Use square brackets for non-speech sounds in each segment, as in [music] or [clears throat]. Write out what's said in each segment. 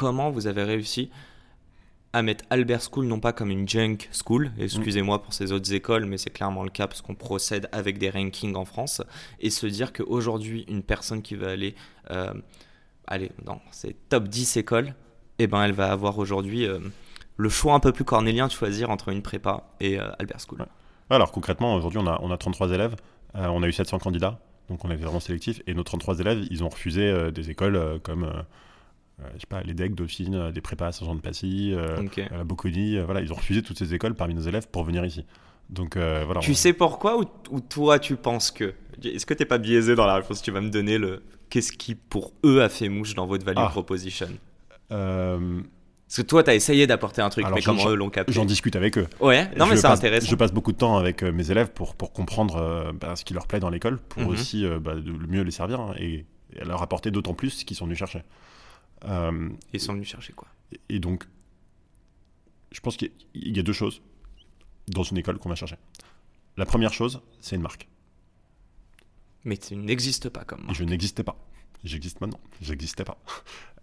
Comment vous avez réussi à mettre Albert School non pas comme une junk school, excusez-moi pour ces autres écoles, mais c'est clairement le cas parce qu'on procède avec des rankings en France, et se dire qu'aujourd'hui, une personne qui va aller, euh, aller dans ces top 10 écoles, eh ben, elle va avoir aujourd'hui euh, le choix un peu plus cornélien de choisir entre une prépa et euh, Albert School. Alors concrètement, aujourd'hui, on a, on a 33 élèves, on a eu 700 candidats, donc on est vraiment sélectif, et nos 33 élèves, ils ont refusé des écoles comme je sais pas, les decks, Dauphine, euh, des prépas Saint-Jean de Passy, euh, la Bocconi, voilà, ils ont refusé toutes ces écoles parmi nos élèves pour venir ici. Donc voilà. Tu sais pourquoi ou, toi tu penses que Est-ce que t'es pas biaisé dans la réponse Tu vas me donner le qu'est-ce qui pour eux a fait mouche dans votre value ah. proposition? Parce que toi, tu as essayé d'apporter un truc, mais comment eux l'ont capté J'en discute avec eux. Ouais, non, mais c'est intéressant. Je passe beaucoup de temps avec mes élèves pour, pour comprendre bah, ce qui leur plaît dans l'école, pour mhm. aussi bah, de, mieux les servir hein, et, et, leur apporter d'autant plus ce qu'ils sont venus chercher. Euh, ils sont venus chercher quoi et, donc, je pense qu'il y a deux choses dans une école qu'on va chercher. La première chose, c'est une marque. Mais tu n'existes pas comme marque. Je n'existais pas. J'existe maintenant. J'existais pas. [laughs]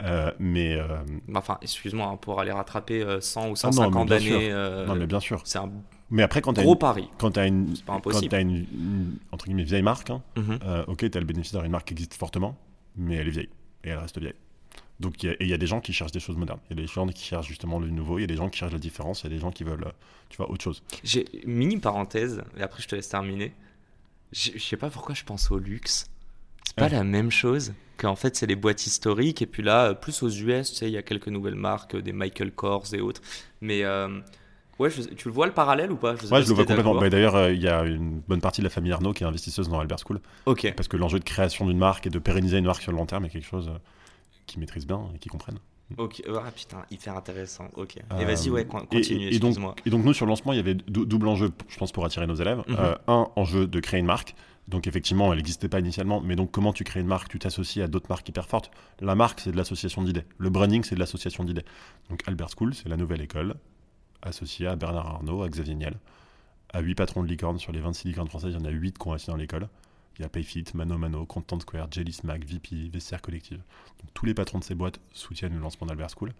Euh, mais. Euh, enfin, excuse-moi, hein, pour aller rattraper 100 ou 150 ah années. non, mais bien sûr. C'est un mais après, quand gros pari. Quand tu as une, quand as une, entre guillemets, vieille marque, hein, mhm. ok, tu as le bénéfice d'avoir une marque qui existe fortement, mais elle est vieille. Et elle reste vieille. Donc il y, a des gens qui cherchent des choses modernes. Il y a des gens qui cherchent justement le nouveau. Il y a des gens qui cherchent la différence. Il y a des gens qui veulent, euh, tu vois, autre chose. J'ai mini parenthèse et après je te laisse terminer. Je sais pas pourquoi je pense au luxe. C'est pas la même chose qu'en fait c'est les boîtes historiques et puis là plus aux US, tu sais, il y a quelques nouvelles marques, des Michael Kors et autres. Mais euh, Ouais, tu le vois le parallèle ou pas? Je Ouais, je le vois complètement. D'ailleurs, euh, il y a une bonne partie de la famille Arnaud qui est investisseuse dans Albert School. Ok. Parce que l'enjeu de création d'une marque et de pérenniser une marque sur le long terme est quelque chose qui maîtrisent bien et qui comprennent. Ok, ah, putain, hyper intéressant. Ok. et vas-y, ouais, euh, continue, et, donc, et donc, nous, sur le lancement, il y avait double enjeu, je pense, pour attirer nos élèves. Mhm. Euh, un enjeu de créer une marque. Donc, effectivement, elle n'existait pas initialement, mais donc, comment tu crées une marque Tu t'associes à d'autres marques hyper fortes. La marque, c'est de l'association d'idées. Le branding, c'est de l'association d'idées. Donc, Albert School, c'est la nouvelle école associée à Bernard Arnault, à Xavier Niel, à 8 patrons de licorne. Sur les 26 licornes françaises, il y en a 8 qui ont assis dans l'école. Il y a Payfit, Mano Mano, Content Square, Jelly Smack, VP, Vestiaire Collective. tous les patrons de ces boîtes soutiennent le lancement d'Albert School.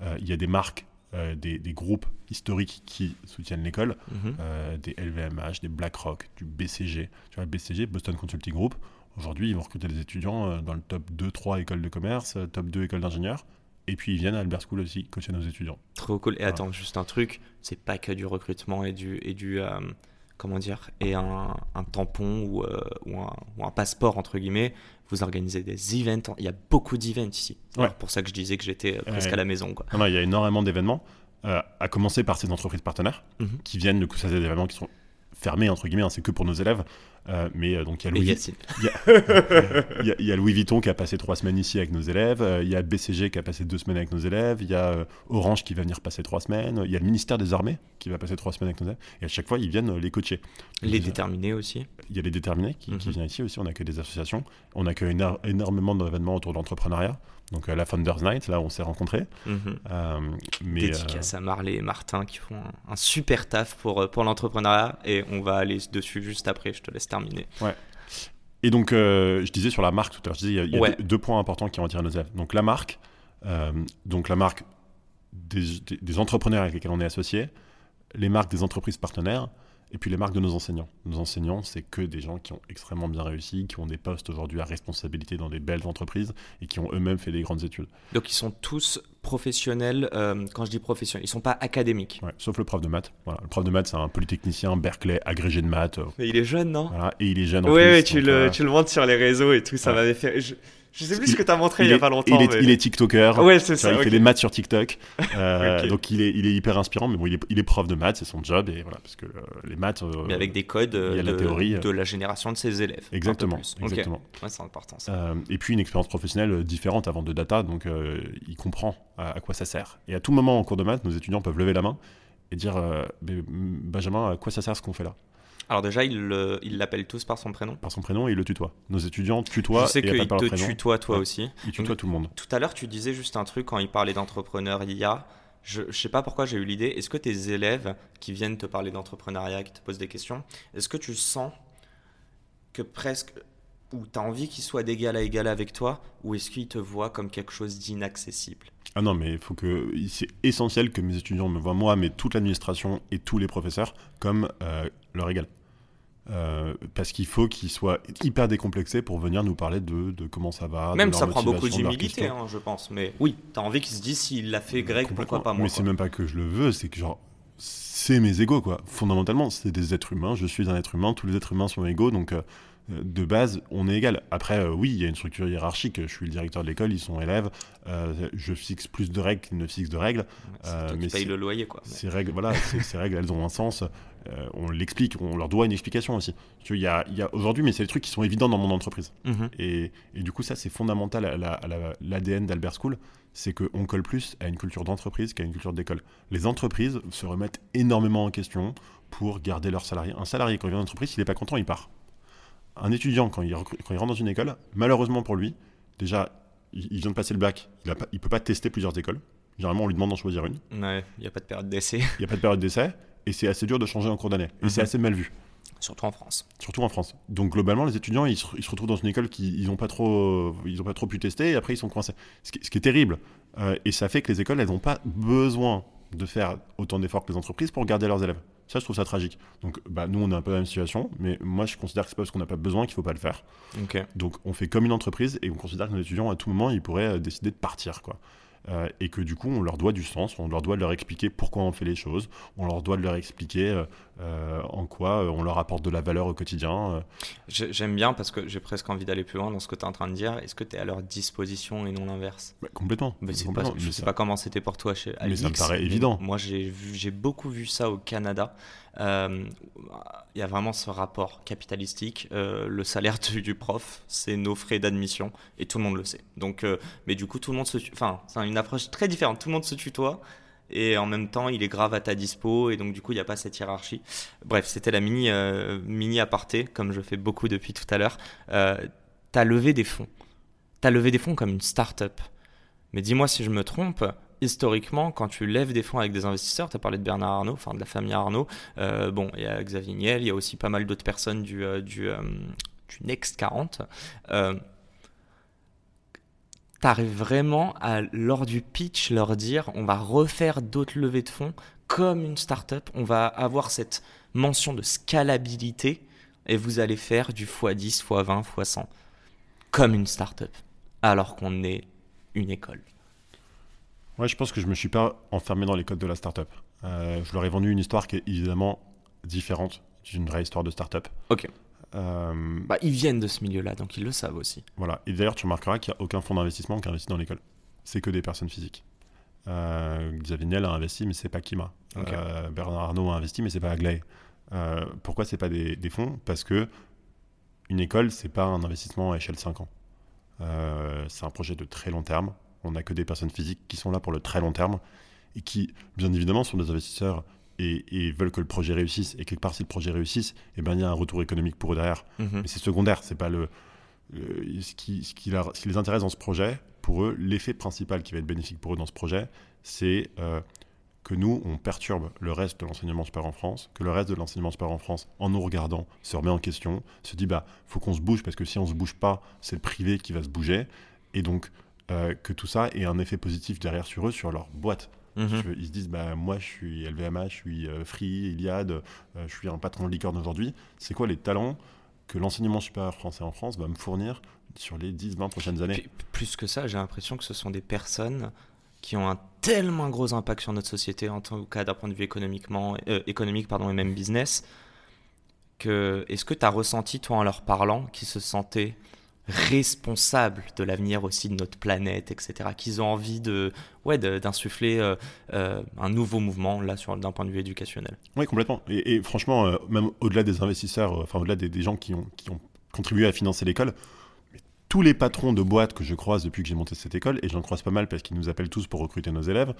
Euh, il y a des marques, euh, des, groupes historiques qui soutiennent l'école, mhm. euh, des LVMH, des BlackRock, du BCG. Tu vois, BCG, Boston Consulting Group. Aujourd'hui, ils vont recruter des étudiants dans le top 2-3 écoles de commerce, top 2 écoles d'ingénieurs. Et puis ils viennent à Albert School aussi coacher nos étudiants. Trop cool. Et attends, juste un truc, c'est pas que du recrutement et du, et du comment dire, et un, tampon ou, euh, ou, un, passeport, entre guillemets, vous organisez des events. Il y a beaucoup d'events ici. C'est pour ça que je disais que j'étais euh, presque à la maison. Quoi. Non, il y a énormément d'événements, euh, à commencer par ces entreprises partenaires mhm. qui viennent, du coup, ça, c'est des événements qui sont fermés, entre guillemets, hein, c'est que pour nos élèves. Euh, mais euh, donc il y a Louis, [laughs] il y, a, Louis Vuitton qui a passé trois semaines ici avec nos élèves. Euh, il y a BCG qui a passé deux semaines avec nos élèves. Il y a Orange qui va venir passer trois semaines. Il y a le ministère des Armées qui va passer trois semaines avec nos élèves. Et à chaque fois, ils viennent les coacher. Les déterminés aussi. Il y a les déterminés qui, qui mhm. viennent ici aussi. On a que des associations. On a que énormément d'événements autour de l'entrepreneuriat. Donc la Founders Night, là, on s'est rencontrés. Euh, mais, Dédicace à Marley et Martin qui font un, super taf pour, pour l'entrepreneuriat. Et on va aller dessus juste après. Je te laisse terminer. Ouais. Et donc, euh, je disais sur la marque tout à l'heure, je disais, il y a, deux, points importants qui ont attiré nos élèves. Donc, la marque, euh, donc la marque des, des, entrepreneurs avec lesquels on est associé, les marques des entreprises partenaires, et puis les marques de nos enseignants. Nos enseignants, c'est que des gens qui ont extrêmement bien réussi, qui ont des postes aujourd'hui à responsabilité dans des belles entreprises et qui ont eux-mêmes fait des grandes études. Donc ils sont tous professionnels, euh, quand je dis professionnels, ils sont pas académiques. Ouais, sauf le prof de maths. Voilà, le prof de maths, c'est un polytechnicien Berkeley, agrégé de maths. Mais il est jeune, non? voilà, Et il est jeune en Oui, tu, le, tu le montres sur les réseaux et tout, ça m'avait fait... Je sais plus ce que tu as montré il, y a pas longtemps. Il est, il est TikToker. Ouais, c'est ça. Il fait des maths sur TikTok. [laughs] Euh, donc il est, il est hyper inspirant, mais bon, il est, il est prof de maths, c'est son job. Et voilà, parce que euh, les maths. Euh, mais avec des codes de, la théorie, de la génération de ses élèves. Exactement. exactement. Ouais, c'est important ça. et puis une expérience professionnelle différente avant de data, donc il comprend à, quoi ça sert. Et à tout moment en cours de maths, nos étudiants peuvent lever la main et dire Benjamin, à quoi ça sert ce qu'on fait là? Alors déjà, il l'appelle tous par son prénom Par son prénom et il le tutoie. Nos étudiants tutoient. Je sais qu'il te tutoie toi aussi. Il tutoie tout le monde. Tout à l'heure, tu disais juste un truc quand il parlait d'entrepreneuriat. Je ne sais pas pourquoi j'ai eu l'idée. Est-ce que tes élèves qui viennent te parler d'entrepreneuriat, qui te posent des questions, est-ce que tu sens que presque, ou tu as envie qu'ils soient d'égal à égal avec toi, ou est-ce qu'ils te voient comme quelque chose d'inaccessible? Ah non, mais il faut que c'est essentiel que mes étudiants me voient moi, mais toute l'administration et tous les professeurs comme euh, leur égal. Euh, parce qu'il faut qu'ils soient hyper décomplexés pour venir nous parler de, de comment ça va. Même ça prend beaucoup d'humilité, hein, je pense. Mais oui, tu as envie qu'ils se disent s'il l'a fait Greg, pourquoi pas moi Mais c'est même pas que je le veux, c'est que genre, c'est mes égaux, quoi. Fondamentalement, c'est des êtres humains, je suis un être humain, tous les êtres humains sont égaux, donc. Euh, de base, on est égal. Après, euh, oui, il y a une structure hiérarchique. Je suis le directeur de l'école, ils sont élèves. Euh, je fixe plus de règles qu'ils ne fixent de règles. Euh, mais paye le loyer, quoi. Ces règles, voilà, ces, règles, elles ont un sens. on l'explique, on leur doit une explication aussi. Il y a, aujourd'hui, mais c'est des trucs qui sont évidents dans mon entreprise. Mhm. et, du coup, ça, c'est fondamental à, l'ADN d'Albert School. C'est qu'on colle plus à une culture d'entreprise qu'à une culture d'école. Les entreprises se remettent énormément en question pour garder leurs salariés. Un salarié, quand il vient d'entreprise, s'il n'est pas content, il part un étudiant, quand il, quand il rentre dans une école, malheureusement pour lui, déjà, il, vient de passer le bac, il ne peut pas tester plusieurs écoles. Généralement, on lui demande d'en choisir une. Ouais, il n'y a pas de période d'essai. Il n'y a pas de période d'essai, et c'est assez dur de changer en cours d'année. Et c'est mhm. assez mal vu. Surtout en France. Surtout en France. Donc globalement, les étudiants, ils se, retrouvent dans une école qu'ils n'ont pas, trop, ils pas trop pu tester, et après ils sont coincés. Ce qui, est terrible. Euh, et ça fait que les écoles, elles n'ont pas besoin de faire autant d'efforts que les entreprises pour garder leurs élèves. Ça, je trouve ça tragique. Donc, bah, nous, on est un peu dans la même situation, mais moi, je considère que c'est pas parce qu'on n'a pas besoin qu'il ne faut pas le faire. Donc, on fait comme une entreprise et on considère que nos étudiants, à tout moment, ils pourraient euh, décider de partir. Quoi. Euh, et que du coup, on leur doit du sens, on leur doit de leur expliquer pourquoi on fait les choses, on leur doit de leur expliquer euh, en quoi on leur apporte de la valeur au quotidien. J'aime bien parce que j'ai presque envie d'aller plus loin dans ce que tu es en train de dire. Est-ce que tu es à leur disposition et non l'inverse? Bah, Complètement. je ne sais pas comment c'était pour toi chez Mais ça me paraît évident. Moi, j'ai beaucoup vu ça au Canada. Euh, il y a vraiment ce rapport capitalistique. Euh, le salaire du, prof, c'est nos frais d'admission et tout le monde le sait. Donc, euh, mais du coup, tout le monde se, enfin, c'est une approche très différente. Tout le monde se tutoie et en même temps, il est grave à ta dispo et donc du coup, il n'y a pas cette hiérarchie. Bref, c'était la mini mini aparté, comme je fais beaucoup depuis tout à l'heure. tu as levé des fonds. Tu as levé des fonds comme une start-up. Mais dis-moi si je me trompe, historiquement, quand tu lèves des fonds avec des investisseurs, tu as parlé de Bernard Arnault, enfin de la famille Arnault, euh, bon, il y a Xavier Niel, il y a aussi pas mal d'autres personnes du, euh, du, euh, du, Next 40. Tu arrives vraiment à, lors du pitch, leur dire on va refaire d'autres levées de fonds comme une startup, on va avoir cette mention de scalabilité et vous allez faire du x10, x20, x100 comme une startup alors qu'on est une école. Ouais, je pense que je me suis pas enfermé dans les codes de la startup. Euh, je leur ai vendu une histoire qui est évidemment différente d'une vraie histoire de startup. Ok. Euh, bah, ils viennent de ce milieu-là, donc ils le savent aussi. Voilà. Et d'ailleurs, tu remarqueras qu'il n'y a aucun fonds d'investissement qui investit dans l'école. C'est que des personnes physiques. Euh, Xavier Niel a investi, mais c'est pas Kima. Euh, Bernard Arnault a investi, mais c'est pas Aglaé. Pourquoi c'est pas des, des, fonds? Parce que une école, c'est pas un investissement à échelle 5 ans. c'est un projet de très long terme on n'a que des personnes physiques qui sont là pour le très long terme et qui, bien évidemment, sont des investisseurs et, veulent que le projet réussisse. Et quelque part, si le projet réussisse, eh ben, il y a un retour économique pour eux derrière. Mhm. Mais c'est secondaire, c'est pas le, ce, qui, ce, qui les intéresse dans ce projet. Pour eux, l'effet principal qui va être bénéfique pour eux dans ce projet, c'est euh, que nous, on perturbe le reste de l'enseignement supérieur en France, que le reste de l'enseignement supérieur en France, en nous regardant, se remet en question, se dit bah faut qu'on se bouge parce que si on se bouge pas, c'est le privé qui va se bouger. Et donc euh, que tout ça ait un effet positif derrière sur eux, sur leur boîte. Mhm. Ils se disent, bah, moi je suis LVMH, je suis euh, Free, Iliad, euh, je suis un patron de licorne aujourd'hui. C'est quoi les talents que l'enseignement supérieur français en France va me fournir sur les 10-20 prochaines années? Plus que ça, j'ai l'impression que ce sont des personnes qui ont un tellement gros impact sur notre société, en tant cas d'un point de vue économiquement, économique pardon, et même business, que est-ce que tu as ressenti, toi, en leur parlant, qu'ils se sentaient responsables de l'avenir aussi de notre planète, etc. Qu'ils ont envie de, ouais, d'insuffler euh, euh, un nouveau mouvement là sur d'un point de vue éducationnel. Oui, complètement. Et, franchement, euh, même au-delà des investisseurs, enfin au-delà des, gens qui ont, qui ont contribué à financer l'école, tous les patrons de boîtes que je croise depuis que j'ai monté cette école, et j'en croise pas mal parce qu'ils nous appellent tous pour recruter nos élèves,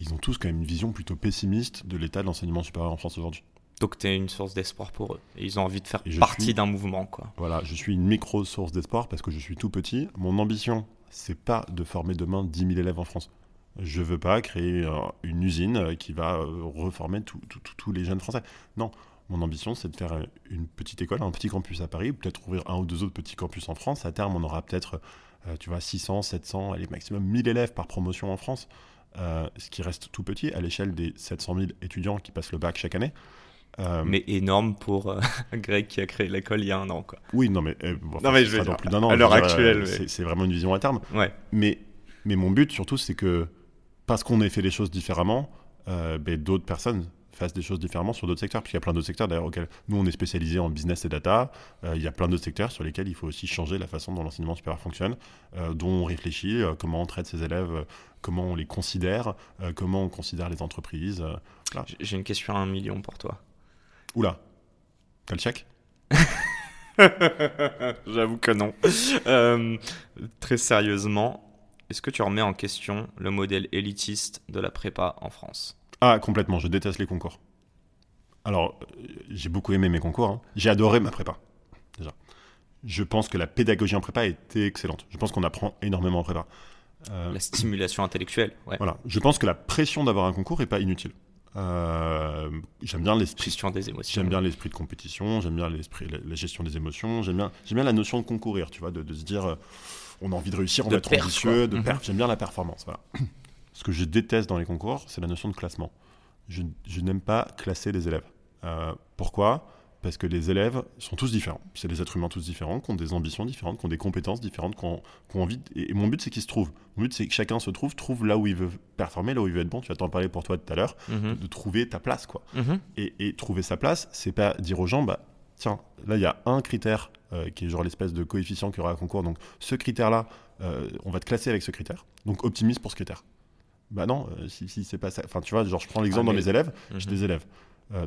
ils ont tous quand même une vision plutôt pessimiste de l'état de l'enseignement supérieur en France aujourd'hui. Donc tu es une source d'espoir pour eux. Et ils ont envie de faire partie d'un mouvement. Quoi. Voilà, je suis une micro source d'espoir parce que je suis tout petit. Mon ambition, c'est pas de former demain 10 000 élèves en France. Je veux pas créer euh, une usine euh, qui va euh, reformer tous les jeunes français. Non, mon ambition, c'est de faire une petite école, un petit campus à Paris, peut-être ouvrir un ou deux autres petits campus en France. À terme, on aura peut-être, tu vois, 600, 700, allez, maximum 1000 élèves par promotion en France, ce qui reste tout petit à l'échelle des 700 000 étudiants qui passent le bac chaque année. Euh, mais énorme pour euh, [laughs] Greg qui a créé l'école il y a un an. Quoi. Oui, non, mais, euh, non, mais je vais dans plus d'un an. À l'heure actuelle. C'est vraiment une vision à terme. Ouais. Mais, mais mon but surtout, c'est que parce qu'on ait fait les choses différemment, ben, d'autres personnes fassent des choses différemment sur d'autres secteurs. Puis il y a plein d'autres secteurs d'ailleurs auxquels nous on est spécialisé en business et data. il y a plein d'autres secteurs sur lesquels il faut aussi changer la façon dont l'enseignement supérieur fonctionne, dont on réfléchit, comment on traite ses élèves, comment on les considère, comment on considère les entreprises. J'ai une question à un million pour toi. Oula, t'as le chèque [laughs] J'avoue que non. Euh, très sérieusement, est-ce que tu remets en question le modèle élitiste de la prépa en France? Ah, complètement, je déteste les concours. Alors, euh, j'ai beaucoup aimé mes concours, hein. j'ai adoré ma prépa, déjà. Je pense que la pédagogie en prépa était excellente. Je pense qu'on apprend énormément en prépa. Euh, la stimulation intellectuelle, ouais. Voilà, je pense que la pression d'avoir un concours n'est pas inutile. Euh, j'aime bien l'esprit. des émotions. J'aime bien l'esprit de compétition. J'aime bien l'esprit, la, gestion des émotions. J'aime bien, j'aime bien la notion de concourir. Tu vois, de, se dire, euh, on a envie de réussir, on va être ambitieux, de mhm. J'aime bien la performance. Voilà. [clears throat] Ce que je déteste dans les concours, c'est la notion de classement. Je, je n'aime pas classer les élèves. Euh, pourquoi? Parce que les élèves sont tous différents. C'est des êtres humains tous différents, qui ont des ambitions différentes, qui ont des compétences différentes, qui ont, envie. Et mon but, c'est qu'ils se trouvent. Mon but, c'est que chacun se trouve, trouve là où il veut performer, là où il veut être bon. Tu vas t'en parler pour toi tout à l'heure, mhm. de, trouver ta place, quoi. Mhm. et, trouver sa place, c'est pas dire aux gens, bah tiens, là il y a un critère euh, qui est genre l'espèce de coefficient qu'il y aura à concours. Donc ce critère-là, euh, on va te classer avec ce critère. Donc optimise pour ce critère. Bah non, euh, si, c'est pas ça. Enfin, tu vois, genre je prends l'exemple ah, dans mes élèves, j'ai mhm. des élèves.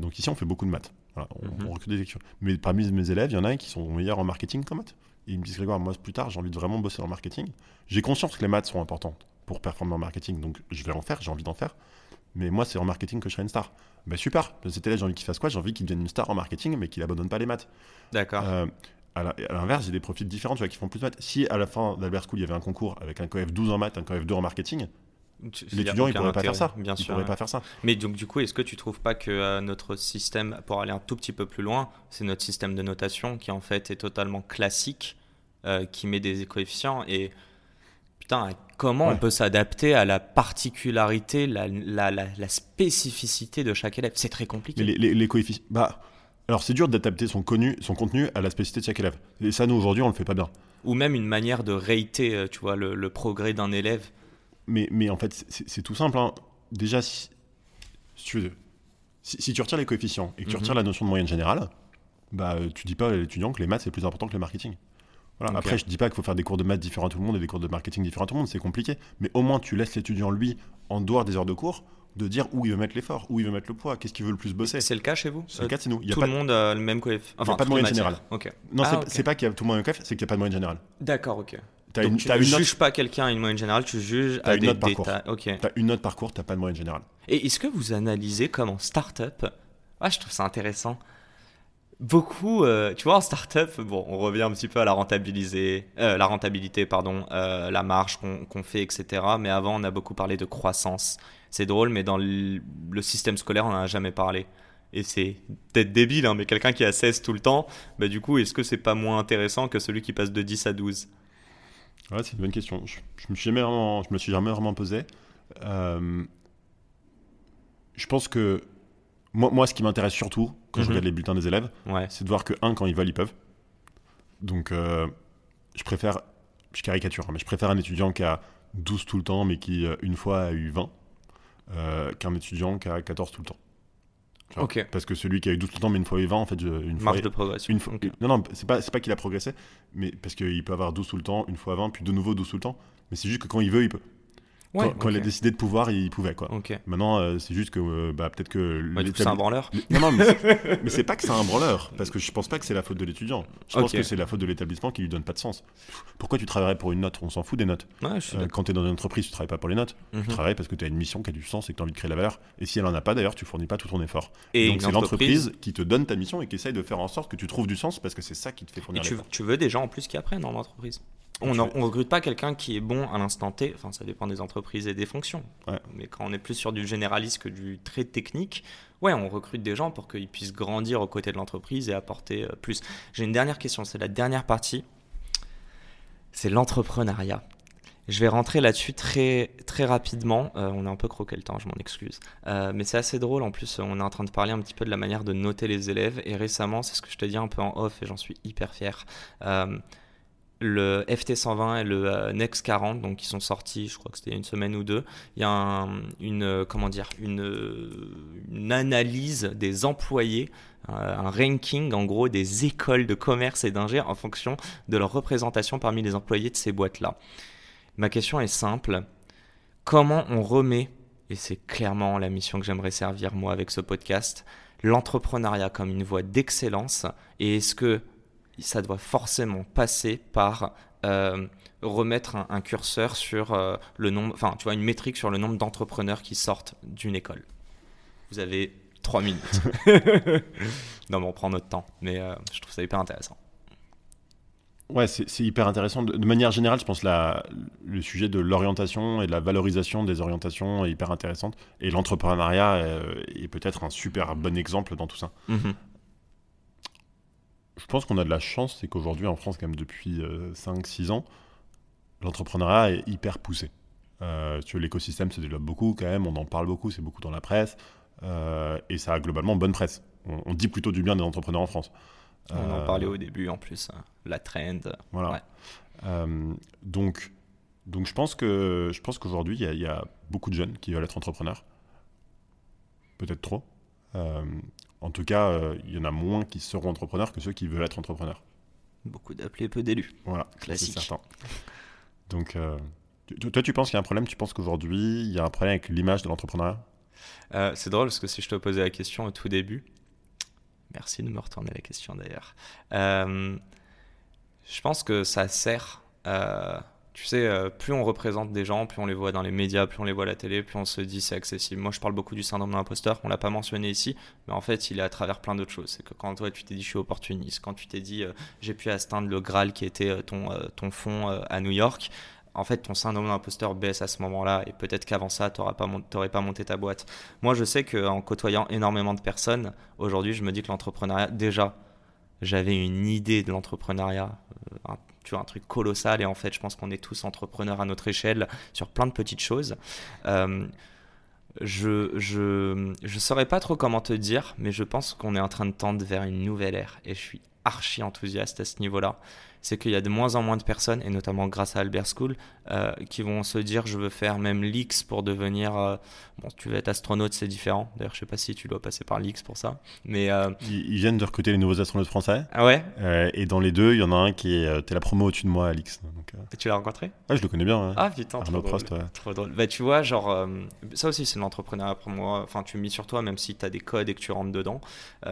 donc ici, on fait beaucoup de maths on, mhm. recrute des lectures. Mais parmi mes élèves, il y en a qui sont meilleurs en marketing qu'en maths. Et ils me disent, Grégoire, moi plus tard, j'ai envie de vraiment bosser en marketing. J'ai conscience que les maths sont importantes pour performer en marketing, donc je vais en faire, j'ai envie d'en faire. Mais moi, c'est en marketing que je serai une star. Ben super, cet élève, j'ai envie qu'il fasse quoi? J'ai envie qu'il devienne une star en marketing, mais qu'il abandonne pas les maths. D'accord. Euh, à l'inverse, j'ai des profils différents, tu vois, qui font plus de maths. Si à la fin d'Albert School, il y avait un concours avec un COEF 12 en maths, un COEF 2 en marketing, L'étudiant, il ne pourrait pas faire ça. Bien sûr. pourrait pas faire ça. Mais donc, du coup, est-ce que tu trouves pas que euh, notre système, pour aller un tout petit peu plus loin, c'est notre système de notation qui en fait est totalement classique, euh, qui met des coefficients et putain, comment on peut s'adapter à la particularité, la, la, la, spécificité de chaque élève? C'est très compliqué. Mais les, les, coefficients, bah, alors c'est dur d'adapter son, son contenu à la spécificité de chaque élève. Et ça, nous aujourd'hui, on le fait pas bien. Ou même une manière de réiter, euh, tu vois, le, le progrès d'un élève mais, mais en fait, c'est tout simple. Hein. Déjà, si, tu si, tu retires les coefficients et que tu mhm. retires la notion de moyenne générale, bah, euh, tu dis pas à l'étudiant que les maths c'est plus important que le marketing. Voilà. Après, je dis pas qu'il faut faire des cours de maths différents à tout le monde et des cours de marketing différents à tout le monde, c'est compliqué. Mais au moins, tu laisses l'étudiant, lui, en dehors des heures de cours, de dire où il veut mettre l'effort, où il veut mettre le poids, qu'est-ce qu'il veut le plus bosser. C'est le cas chez vous? C'est le cas chez nous. tout le monde a le même coefficient. Enfin, il n'y a pas de moyenne générale. Non, ah, c'est pas qu'il y a tout le monde un c'est qu'il n'y a pas de moyenne générale. D'accord, ok tu ne juges pas quelqu'un à une moyenne générale, tu juges à une des note détails. Par Tu as une note par cours, tu n'as pas de moyenne générale. Et est-ce que vous analysez comme en start-up ah, Je trouve ça intéressant. Beaucoup, euh, tu vois, en start-up, bon, on revient un petit peu à la, rentabiliser, euh, la rentabilité, pardon, euh, la marge qu'on fait, etc. Mais avant, on a beaucoup parlé de croissance. C'est drôle, mais dans le, système scolaire, on n'en a jamais parlé et c'est peut-être débile, hein, mais quelqu'un qui a 16 tout le temps, bah, du coup, est-ce que c'est pas moins intéressant que celui qui passe de 10 à 12 Ouais, c'est une bonne question. Je, je, me suis jamais vraiment, je me suis jamais vraiment posé. Euh, je pense que moi, moi ce qui m'intéresse surtout quand je mhm. regarde les bulletins des élèves, c'est de voir que un, quand ils veulent, ils peuvent. Donc, euh, je préfère, je caricature, hein, mais je préfère un étudiant qui a 12 tout le temps, mais qui euh, une fois a eu 20, qu'un étudiant qui a 14 tout le temps. Ok. Parce que celui qui a eu 12 tout le temps, mais une fois et 20, en fait, une fois. Marge de progression. Une fois, Ok. Non, non, c'est pas, pas qu'il a progressé, mais parce qu'il peut avoir 12 tout le temps, une fois 20, puis de nouveau 12 tout le temps. Mais c'est juste que quand il veut, il peut. Ouais, quand, quand il a décidé de pouvoir, il pouvait, quoi. Maintenant, euh, c'est juste que euh, bah, peut-être que. Ouais, c'est un branleur. [laughs] Non, non, [laughs] mais c'est- pas que c'est un branleur, parce que je pense pas que c'est la faute de l'étudiant. Je pense que c'est la faute de l'établissement qui lui donne pas de sens. Pourquoi tu travaillerais pour une note? On s'en fout des notes. Ouais, Euh, quand tu es dans une entreprise, tu travailles pas pour les notes. Mhm. Tu travailles parce que tu as une mission qui a du sens et que tu as envie de créer de la valeur. Et si elle en a pas, d'ailleurs, tu fournis pas tout ton effort. Et Donc c'est entreprise- l'entreprise qui te donne ta mission et qui essaye de faire en sorte que tu trouves du sens parce que c'est ça qui te fait Et fournir tu, l'effort. tu veux des gens en plus qui apprennent dans l'entreprise. On ne recrute pas quelqu'un qui est bon à l'instant T, enfin ça dépend des entreprises et des fonctions. Ouais. Mais quand on est plus sur du généraliste que du très technique, ouais, on recrute des gens pour qu'ils puissent grandir aux côtés de l'entreprise et apporter euh, plus. J'ai une dernière question, c'est la dernière partie. C'est l'entrepreneuriat. Je vais rentrer là-dessus très, très rapidement. Euh, on a un peu croqué le temps, je m'en excuse. Euh, mais c'est assez drôle. En plus, on est en train de parler un petit peu de la manière de noter les élèves. Et récemment, c'est ce que je te dis un peu en off et j'en suis hyper fier. Euh, le FT120 et le euh, Next 40, donc qui sont sortis, je crois que c'était une semaine ou deux. Il y a un- une, euh, comment dire, une, une analyse des employés, euh, un ranking en gros des écoles de commerce et d'ingé en fonction de leur représentation parmi les employés de ces boîtes-là. Ma question est simple. Comment on remet, et c'est clairement la mission que j'aimerais servir moi avec ce podcast, l'entrepreneuriat comme une voie d'excellence? Et est-ce que ça doit forcément passer par euh, remettre un, un curseur sur euh, le nombre, enfin tu vois, une métrique sur le nombre d'entrepreneurs qui sortent d'une école Vous avez trois minutes. [laughs] non mais on prend notre temps, mais euh, je trouve ça hyper intéressant. Ouais, c'est hyper intéressant. De, de manière générale, je pense que la- le sujet de l'orientation et de la valorisation des orientations est hyper intéressante. Et l'entrepreneuriat est peut-être un super bon exemple dans tout ça. Mhm. Je pense qu'on a de la chance, c'est qu'aujourd'hui en France, quand même depuis 5-6 ans, l'entrepreneuriat est hyper poussé. Euh, l'écosystème se développe beaucoup quand même, on en parle beaucoup, c'est beaucoup dans la presse, euh, et ça a globalement bonne presse. On, on dit plutôt du bien des entrepreneurs en France. On en Euh, parlait au début en plus, hein, la trend. Voilà. Ouais. Euh, donc, donc je pense que je pense qu'aujourd'hui il y, a- il y a beaucoup de jeunes qui veulent être entrepreneurs. Peut-être trop. En tout cas, euh, il y en a moins qui seront entrepreneurs que ceux qui veulent être entrepreneurs. Beaucoup d'appelés, peu d'élus. Voilà, Classique. c'est certain. Donc, euh, tu- toi, tu penses qu'il y a un problème? Tu penses qu'aujourd'hui il y a un problème avec l'image de l'entrepreneuriat? Euh, c'est drôle parce que si je te posais la question au tout début, merci de me retourner la question d'ailleurs. Euh, je pense que ça sert. Tu sais, euh, plus on représente des gens, plus on les voit dans les médias, plus on les voit à la télé, plus on se dit c'est accessible. Moi, je parle beaucoup du syndrome de l'imposteur. On l'a pas mentionné ici, mais en fait, il est à travers plein d'autres choses. C'est que quand toi, tu t'es dit je suis opportuniste, quand tu t'es dit euh, j'ai pu atteindre le Graal qui était euh, ton, ton fond à New York, en fait, ton syndrome d'imposteur baisse à ce moment-là et peut-être qu'avant ça, tu pas, pas monté ta boîte. Moi, je sais qu'en côtoyant énormément de personnes, aujourd'hui, je me dis que l'entrepreneuriat, déjà, j'avais une idée de l'entrepreneuriat, un- tu vois, un truc colossal et en fait, je pense qu'on est tous entrepreneurs à notre échelle sur plein de petites choses. Euh, je je je saurais pas trop comment te dire, mais je pense qu'on est en train de tendre vers une nouvelle ère et je suis archi enthousiaste à ce niveau-là. C'est qu'il y a de moins en moins de personnes, et notamment grâce à Albert School, euh, qui vont se dire je veux faire même l'X pour devenir. euh, bon, tu veux être astronaute, c'est différent. D'ailleurs, je sais pas si tu dois passer par l'X pour ça. Mais. euh, ils, ils viennent de recruter les nouveaux astronautes français. ah ouais? Euh, et dans les deux, il y en a un qui est. T'es la promo au-dessus de moi, Alix. Donc, euh, Tu l'as rencontré? Ouais, je le connais bien. ouais. Ah putain, trop Arnaud drôle. Prost, ouais. Trop drôle. Bah, tu vois, genre, ça aussi, c'est l'entrepreneuriat pour moi. Enfin, tu mises sur toi, même si tu as des codes et que tu rentres dedans.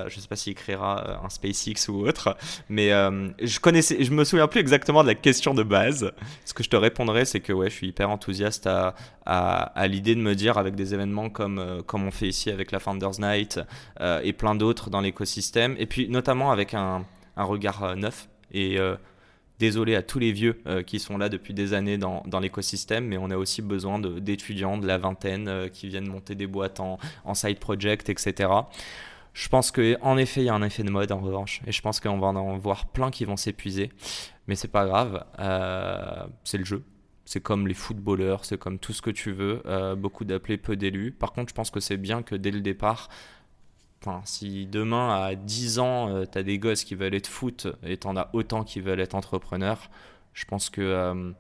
Je sais pas s'il créera un SpaceX ou autre, mais je connaissais, je me souviens plus exactement de la question de base. Ce que je te répondrais, c'est que ouais, je suis hyper enthousiaste à, l'idée de me dire, avec des événements comme, euh, comme on fait ici avec la Founders Night euh, et plein d'autres dans l'écosystème, et puis notamment avec un, regard euh, neuf et désolé à tous les vieux qui sont là depuis des années dans, l'écosystème, mais on a aussi besoin d'étudiants de, la vingtaine qui viennent monter des boîtes en side project, etc. Je pense qu'en effet, il y a un effet de mode en revanche, et je pense qu'on va en voir plein qui vont s'épuiser, mais c'est pas grave, euh, c'est le jeu. C'est comme les footballeurs, c'est comme tout ce que tu veux, euh, beaucoup d'appelés, peu d'élus. Par contre, je pense que c'est bien que dès le départ, si demain, à 10 ans, tu as des gosses qui veulent être foot et t'en as autant qui veulent être entrepreneurs, je pense que euh,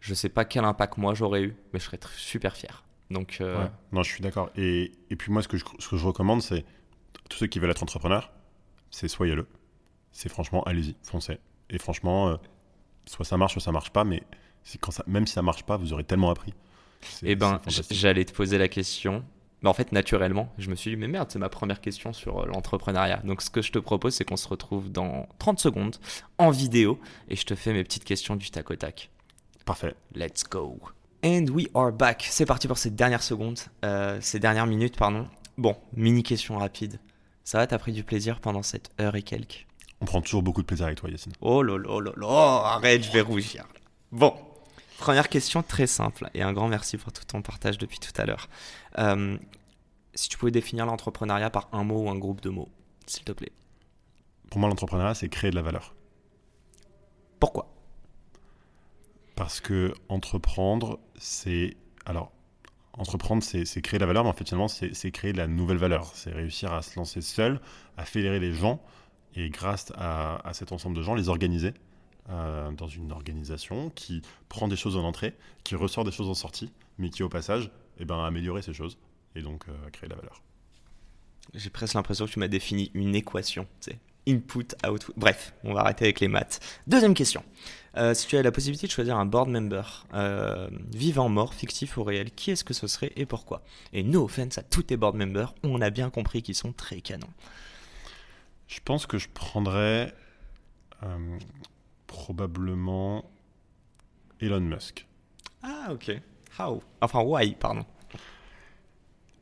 je sais pas quel impact moi j'aurais eu, mais je serais super fier. Donc, euh, Ouais. Non, je suis d'accord. Et, puis moi, ce que je recommande, c'est tous ceux qui veulent être entrepreneurs, c'est soyez-le. C'est franchement, allez-y, foncez. Et franchement, euh, soit ça marche, soit ça marche pas, mais quand ça, même si ça marche pas, vous aurez tellement appris. Eh ben, j'allais te poser la question. Mais en fait, naturellement, je me suis dit, mais merde, c'est ma première question sur euh, l'entrepreneuriat. Donc, ce que je te propose, c'est qu'on se retrouve dans 30 secondes en vidéo et je te fais mes petites questions du tac au tac. Parfait. Let's go. And we are back. C'est parti pour ces dernières secondes, euh, ces dernières minutes, pardon. Bon, mini question rapide. Ça va, t'as pris du plaisir pendant cette heure et quelques On prend toujours beaucoup de plaisir avec toi, Yacine. Oh là là là là, arrête, je vais rougir. Bon, première question très simple et un grand merci pour tout ton partage depuis tout à l'heure. Euh, si tu pouvais définir l'entrepreneuriat par un mot ou un groupe de mots, s'il te plaît. Pour moi, l'entrepreneuriat, c'est créer de la valeur. Pourquoi? Parce que entreprendre, c'est. Alors, entreprendre, c'est créer de la valeur, mais en fait, finalement, c'est créer de la nouvelle valeur. C'est réussir à se lancer seul, à fédérer les gens, et grâce à, cet ensemble de gens, les organiser euh, dans une organisation qui prend des choses en entrée, qui ressort des choses en sortie, mais qui, au passage, eh ben, a amélioré ces choses, et donc euh, créé de la valeur. J'ai presque l'impression que tu m'as défini une équation, tu sais. Input, output. Bref, on va arrêter avec les maths. Deuxième question. Euh, si tu as la possibilité de choisir un board member, euh, vivant, mort, fictif ou réel, qui est-ce que ce serait et pourquoi? Et no offense à tous tes board members, on a bien compris qu'ils sont très canons. Je pense que je prendrais euh, probablement Elon Musk. Ah, ok. How? Enfin, why, pardon.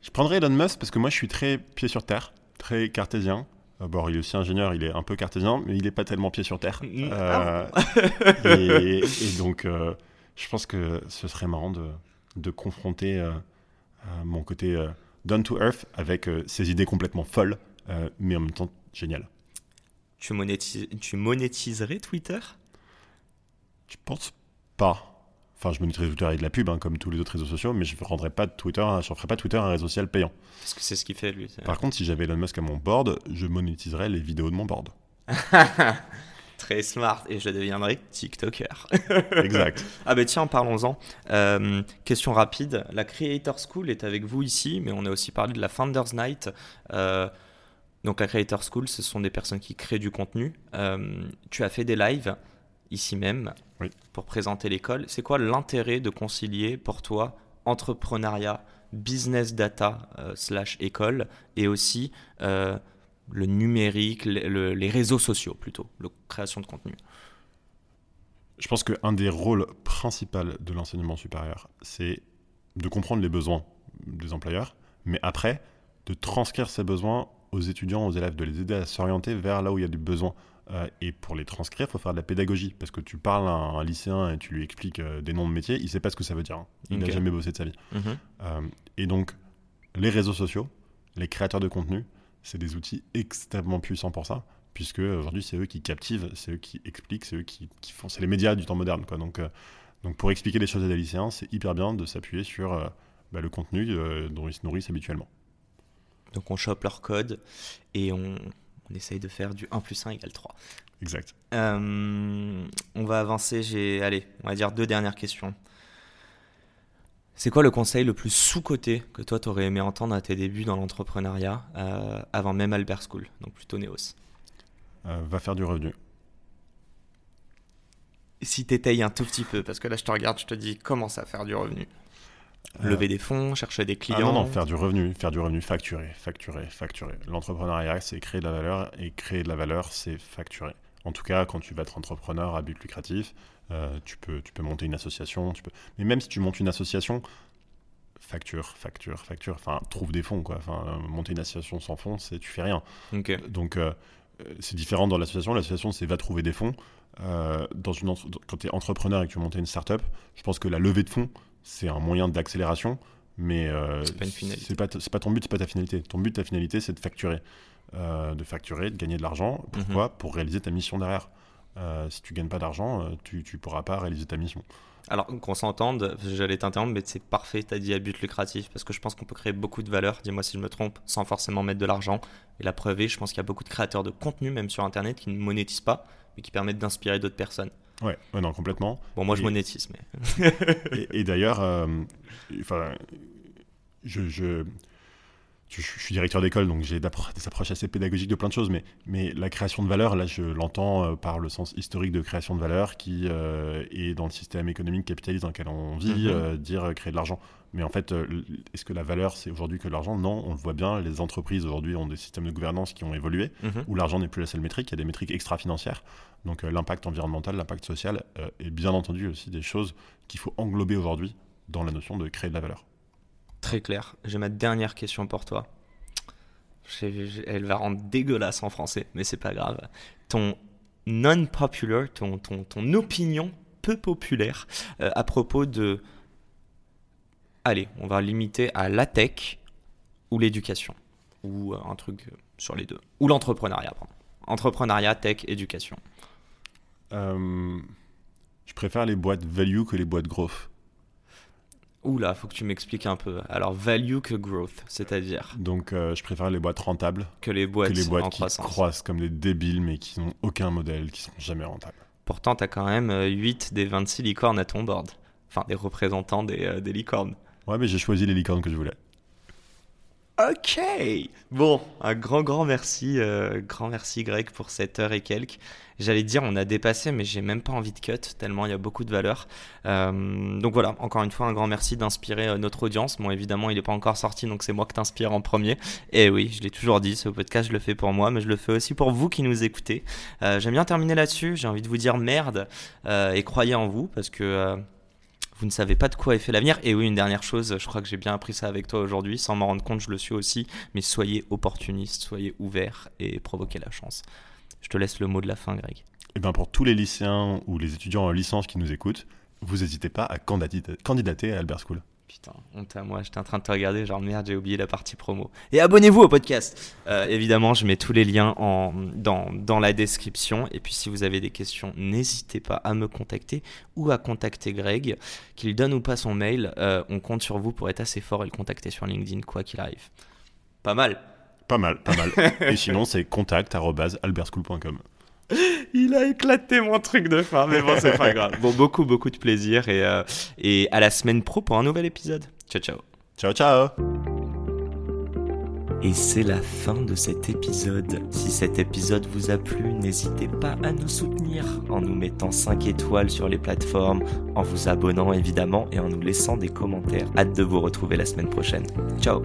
Je prendrais Elon Musk parce que moi je suis très pied sur terre, très cartésien. Bon, il est aussi ingénieur, il est un peu cartésien, mais il n'est pas tellement pied sur terre. Mm, Euh, et, [laughs] et donc, euh, je pense que ce serait marrant de, de confronter euh, mon côté down to earth avec ses idées complètement folles, mais en même temps géniales. Tu, monétis- tu monétiserais Twitter? Je pense pas. Enfin, je monétiserai Twitter avec de la pub, hein, comme tous les autres réseaux sociaux, mais je ne rendrai pas Twitter, je ferai pas Twitter un réseau social payant. Parce que c'est ce qu'il fait, lui. Par contre, si j'avais Elon Musk à mon board, je monétiserais les vidéos de mon board. [laughs] Très smart. Et je deviendrai TikToker. [laughs] Exact. Ah ben tiens, parlons-en. Euh, question rapide. La Creator School est avec vous ici, mais on a aussi parlé de la Founders Night. Euh, donc la Creator School, ce sont des personnes qui créent du contenu. Euh, tu as fait des lives ici même Oui. pour présenter l'école. C'est quoi l'intérêt de concilier pour toi entrepreneuriat, business data euh, slash école et aussi euh, le numérique, le- le- les réseaux sociaux plutôt, la création de contenu? Je pense qu'un des rôles principaux de l'enseignement supérieur, c'est de comprendre les besoins des employeurs, mais après, de transcrire ces besoins aux étudiants, aux élèves, de les aider à s'orienter vers là où il y a du besoin. Euh, et pour les transcrire, il faut faire de la pédagogie, parce que tu parles à un, lycéen et tu lui expliques euh, des noms de métiers, il ne sait pas ce que ça veut dire. hein. Il n'a jamais bossé de sa vie. Mhm. Euh, et donc, les réseaux sociaux, les créateurs de contenu, c'est des outils extrêmement puissants pour ça, puisque aujourd'hui, c'est eux qui captivent, c'est eux qui expliquent, c'est eux qui, qui font. C'est les médias du temps moderne. Quoi. Donc, donc, pour expliquer les choses à des lycéens, c'est hyper bien de s'appuyer sur bah, le contenu dont ils se nourrissent habituellement. Donc on chope leur code et on, on essaye de faire du 1 plus 1 égale 3. Exact. Euh, on va avancer, j'ai, allez, on va dire deux dernières questions. C'est quoi le conseil le plus sous-coté que toi t'aurais aimé entendre à tes débuts dans l'entrepreneuriat euh, avant même Albert School, donc plutôt Neos Euh, va faire du revenu. Si t'étayes un tout petit peu, parce que là je te regarde, je te dis commence à faire du revenu. Lever des fonds, chercher des Ah clients. non, non, faire du revenu, faire du revenu facturé, facturé, facturé. L'entrepreneuriat, c'est créer de la valeur, et créer de la valeur, c'est facturer. En tout cas, quand tu vas être entrepreneur à but lucratif, euh, tu, peux, tu peux monter une association, tu peux... mais même si tu montes une association, facture, facture, facture, enfin, trouve des fonds, quoi. Enfin, euh, monter une association sans fonds, c'est tu fais rien. Donc, euh, euh, c'est différent dans l'association. L'association, c'est va trouver des fonds. Euh, dans une entre- Quand tu es entrepreneur et que tu veux monter une startup, je pense que la levée de fonds, c'est un moyen d'accélération, mais euh, C'est pas pas, pas ton but, c'est pas ta finalité. Ton but, ta finalité, c'est de facturer. Euh, de facturer, de gagner de l'argent. Pourquoi Mhm. Pour réaliser ta mission derrière. Euh, si tu gagnes pas d'argent, tu, tu pourras pas réaliser ta mission. Alors qu'on s'entende, j'allais t'interrompre, mais c'est parfait, t'as dit à but lucratif, parce que je pense qu'on peut créer beaucoup de valeur, dis-moi si je me trompe, sans forcément mettre de l'argent. Et la preuve est, je pense qu'il y a beaucoup de créateurs de contenu, même sur Internet, qui ne monétisent pas, mais qui permettent d'inspirer d'autres personnes. Ouais, ouais, non, complètement. Bon, moi je Et- monétise, mais... [laughs] et, et d'ailleurs, euh, enfin, je, je, je, suis directeur d'école, donc j'ai des approches assez pédagogiques de plein de choses, mais, mais la création de valeur, là, je l'entends euh, par le sens historique de création de valeur qui euh, est dans le système économique capitaliste dans lequel on vit, mhm. euh, dire créer de l'argent. Mais en fait, est-ce que la valeur, c'est aujourd'hui que l'argent? Non, on le voit bien, les entreprises aujourd'hui ont des systèmes de gouvernance qui ont évolué, mhm. où l'argent n'est plus la seule métrique, il y a des métriques extra-financières. Donc l'impact environnemental, l'impact social, et bien entendu aussi des choses qu'il faut englober aujourd'hui dans la notion de créer de la valeur. Très clair. J'ai ma dernière question pour toi. Elle va rendre dégueulasse en français, mais c'est pas grave. Ton non-popular, ton, ton, ton, opinion peu populaire euh, à propos de. Allez, on va limiter à la tech ou l'éducation. Ou euh, un truc euh, sur les deux. Ou l'entrepreneuriat, pardon. Entrepreneuriat, tech, éducation. je préfère les boîtes value que les boîtes growth. Oula, faut que tu m'expliques un peu. Alors, value que growth, c'est-à-dire Donc, euh, je préfère les boîtes rentables que les boîtes, les boîtes qui croissent comme des débiles, mais qui n'ont aucun modèle, qui sont jamais rentables. Pourtant, tu as quand même 8 euh, des 26 licornes à ton board. Enfin, des représentants des, euh, des licornes. Ouais, mais j'ai choisi les licornes que je voulais. Ok. Bon, un grand, grand merci, euh, grand merci Greg pour cette heure et quelques. J'allais dire on a dépassé, mais j'ai même pas envie de cut tellement il y a beaucoup de valeur. Euh, donc voilà, encore une fois un grand merci d'inspirer euh, notre audience. Bon évidemment il n'est pas encore sorti, donc c'est moi qui t'inspire en premier. Et oui, je l'ai toujours dit, ce podcast je le fais pour moi, mais je le fais aussi pour vous qui nous écoutez. J'aime bien terminer là-dessus. J'ai envie de vous dire merde et croyez en vous parce que vous ne savez pas de quoi est fait l'avenir. Et oui, une dernière chose, je crois que j'ai bien appris ça avec toi aujourd'hui, sans m'en rendre compte, je le suis aussi, mais soyez opportuniste, soyez ouvert et provoquez la chance. Je te laisse le mot de la fin, Greg. Et eh bien pour tous les lycéens ou les étudiants en licence qui nous écoutent, vous n'hésitez pas à candidater à Albert School. Putain, honte à moi, j'étais en train de te regarder, genre merde, j'ai oublié la partie promo. Et abonnez-vous au podcast euh, Évidemment, je mets tous les liens en, dans, dans la description. Et puis si vous avez des questions, n'hésitez pas à me contacter ou à contacter Greg, qu'il donne ou pas son mail. Euh, on compte sur vous pour être assez fort et le contacter sur LinkedIn, quoi qu'il arrive. Pas mal Pas mal, pas mal. [laughs] et sinon, c'est contact.albertschool.com. [laughs] Il a éclaté mon truc de fin, mais bon, c'est pas [laughs] grave. Bon, beaucoup, beaucoup de plaisir et, euh, et à la semaine pro pour un nouvel épisode. Ciao, ciao. Ciao, ciao. Et c'est la fin de cet épisode. Si cet épisode vous a plu, n'hésitez pas à nous soutenir en nous mettant 5 étoiles sur les plateformes, en vous abonnant évidemment et en nous laissant des commentaires. Hâte de vous retrouver la semaine prochaine. Ciao